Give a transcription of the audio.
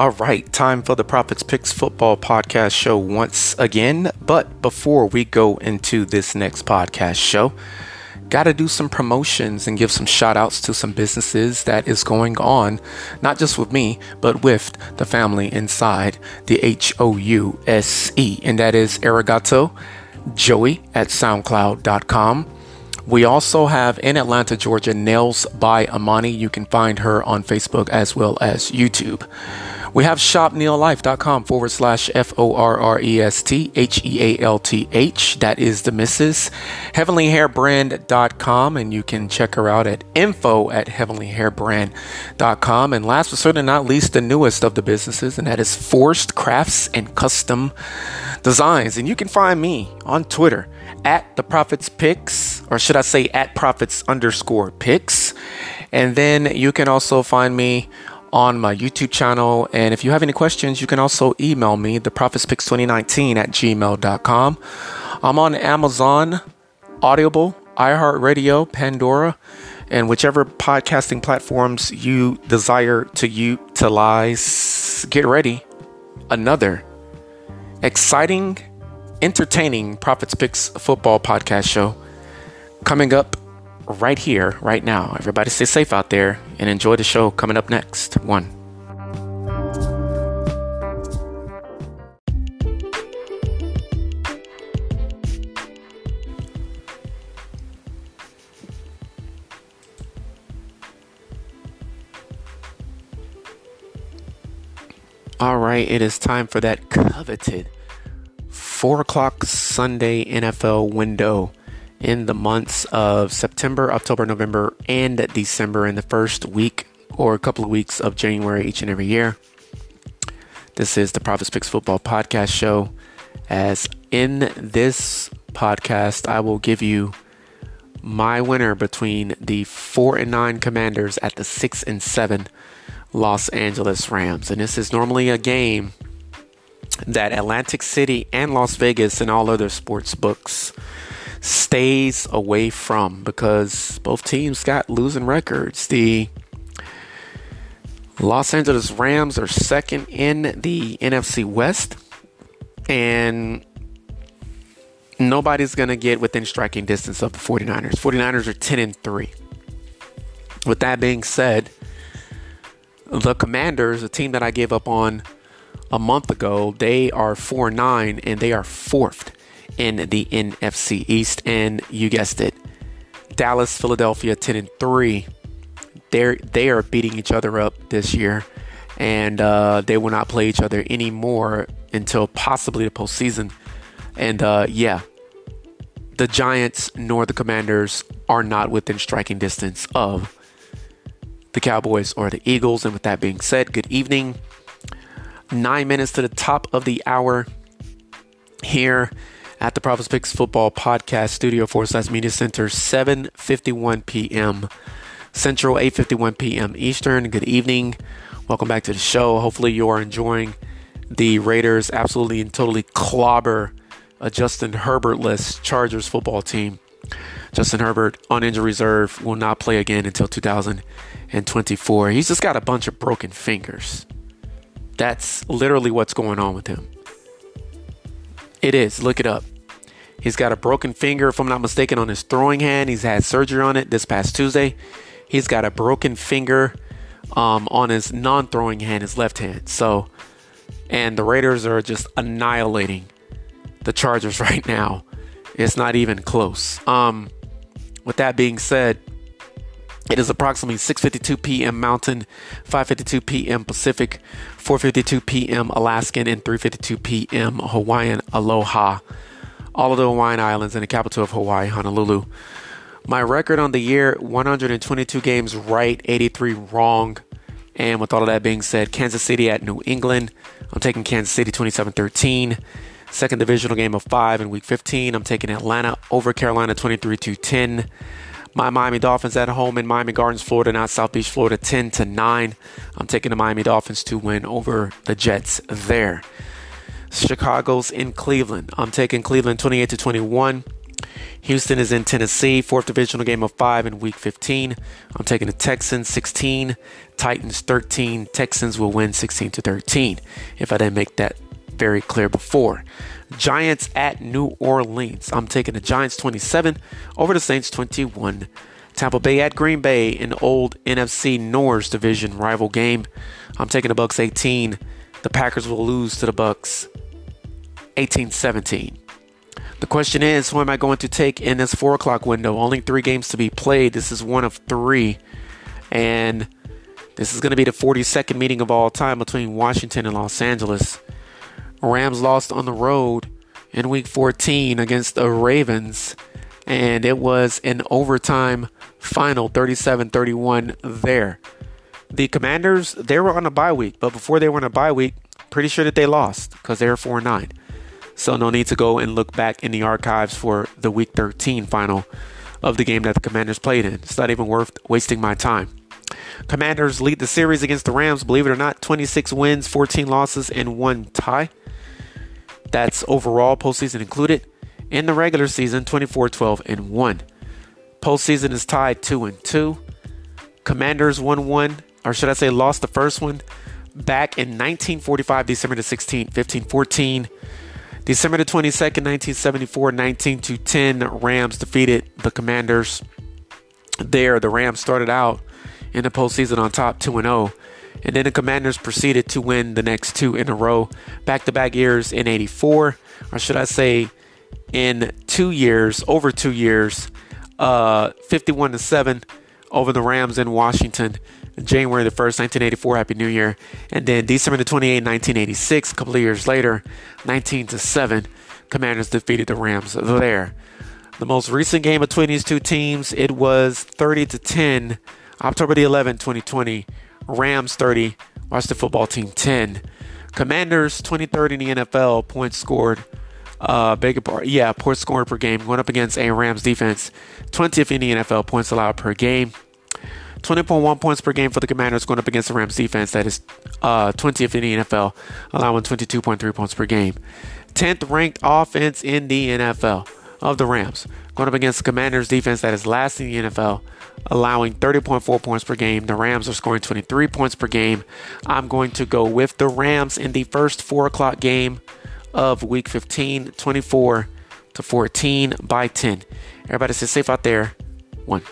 All right, time for the Prophets Picks Football Podcast Show once again. But before we go into this next podcast show, got to do some promotions and give some shout outs to some businesses that is going on, not just with me, but with the family inside the H O U S E. And that is Arigato Joey at SoundCloud.com. We also have in Atlanta, Georgia, Nails by Amani. You can find her on Facebook as well as YouTube. We have shopneillife.com forward slash F O R R E S T H E A L T H. That is the Mrs. HeavenlyHairBrand.com, and you can check her out at info at HeavenlyHairBrand.com. And last but certainly not least, the newest of the businesses, and that is Forrest Crafts and Custom Designs. And you can find me on Twitter at the Prophets Picks, or should I say at Prophets underscore Picks. And then you can also find me on my YouTube channel. And if you have any questions, you can also email me, the prophetspicks2019 at gmail.com. I'm on Amazon, Audible, iHeartRadio, Pandora, and whichever podcasting platforms you desire to utilize. Get ready. Another exciting, entertaining Prophets Picks football podcast show coming up right here, right now. Everybody stay safe out there and enjoy the show coming up next. One. All right, it is time for that coveted four o'clock Sunday NFL window in the months of September, October, November, and December in the first week or a couple of weeks of January each and every year. This is the Prophets Picks Football Podcast Show. As in this podcast, I will give you my winner between the four and nine Commanders at the six and seven Los Angeles Rams. And this is normally a game that Atlantic City and Las Vegas and all other sports books stays away from because both teams got losing records. The Los Angeles Rams are second in the NFC West, and nobody's going to get within striking distance of the 49ers. 49ers are 10 and 3. With that being said, the Commanders, a team that I gave up on a month ago, they are 4 9 and they are fourth in the NFC East. And you guessed it, Dallas, Philadelphia, 10 and 3. They're, they are beating each other up this year, and uh, they will not play each other anymore until possibly the postseason. And uh, yeah, the Giants nor the Commanders are not within striking distance of the Cowboys or the Eagles. And with that being said, good evening. Nine minutes to the top of the hour here at the Prophets Picks Football Podcast Studio for slash Media Center, 7:51 p.m. Central, 8:51 p.m. Eastern. Good evening. Welcome back to the show. Hopefully, you are enjoying the Raiders absolutely and totally clobber a Justin Herbert-less Chargers football team. Justin Herbert on injury reserve will not play again until 2024. He's just got a bunch of broken fingers. That's literally what's going on with him. It is. Look it up. He's got a broken finger, if I'm not mistaken, on his throwing hand. He's had surgery on it this past Tuesday. He's got a broken finger um, on his non throwing hand, his left hand. So, and the Raiders are just annihilating the Chargers right now. It's not even close. Um, with that being said, it is approximately 6:52 p.m. Mountain, 5:52 p.m. Pacific, 4:52 p.m. Alaskan, and 3:52 p.m. Hawaiian. Aloha, all of the Hawaiian Islands and the capital of Hawaii, Honolulu. My record on the year: 122 games right, 83 wrong. And with all of that being said, Kansas City at New England. I'm taking Kansas City 27-13. Second divisional game of five in Week 15. I'm taking Atlanta over Carolina 23-10 my Miami Dolphins at home in Miami Gardens, Florida, not South Beach, Florida, 10 to 9. I'm taking the Miami Dolphins to win over the Jets there. Chicago's in Cleveland. I'm taking Cleveland 28 to 21. Houston is in Tennessee, fourth divisional game of five in week 15. I'm taking the Texans 16, Titans 13. Texans will win 16 to 13. If I didn't make that very clear before. Giants at New Orleans. I'm taking the Giants 27 over the Saints 21. Tampa Bay at Green Bay, an old NFC North division rival game. I'm taking the Bucs 18. The Packers will lose to the Bucs 18-17. The question is, who am I going to take in this four o'clock window? Only three games to be played. This is one of three, and this is going to be the 42nd meeting of all time between Washington and Los Angeles. Rams lost on the road in week 14 against the Ravens, and it was an overtime final 37 31 there. The Commanders, they were on a bye week, but before they were on a bye week, pretty sure that they lost because they were 4 9. So, no need to go and look back in the archives for the week 13 final of the game that the Commanders played in. It's not even worth wasting my time. Commanders lead the series against the Rams, believe it or not, 26 wins, 14 losses, and one tie. That's overall postseason included. In the regular season, 24 12 and 1. Postseason is tied 2 and 2. Commanders won one, or should I say, lost the first one back in 1945, December the 16th, 15 14. December the 22nd, 1974, 19 to 10, Rams defeated the Commanders. There, the Rams started out in the postseason on top 2 0. And then the Commanders proceeded to win the next two in a row, back to back years in 84, or should I say, in two years, over two years, uh, 51 to 7 over the Rams in Washington. January the 1st, 1984, Happy New Year. And then December the 28th, 1986, a couple of years later, 19 to 7, Commanders defeated the Rams there. The most recent game between these two teams, it was 30 to 10, October the 11th, 2020. Rams 30, Washington football team 10. Commanders 23rd in the NFL, points scored. Uh, beg part, yeah, points scored per game, going up against a Rams defense, 20th in the NFL, points allowed per game. 20.1 points per game for the Commanders going up against the Rams defense that is uh, 20th in the NFL, allowing 22.3 points per game. 10th ranked offense in the NFL of the Rams going up against the Commanders defense that is last in the NFL, allowing 30.4 points per game. The Rams are scoring 23 points per game. I'm going to go with the Rams in the first 4 o'clock game of week 15, 24 to 14 by 10. Everybody stay safe out there. One.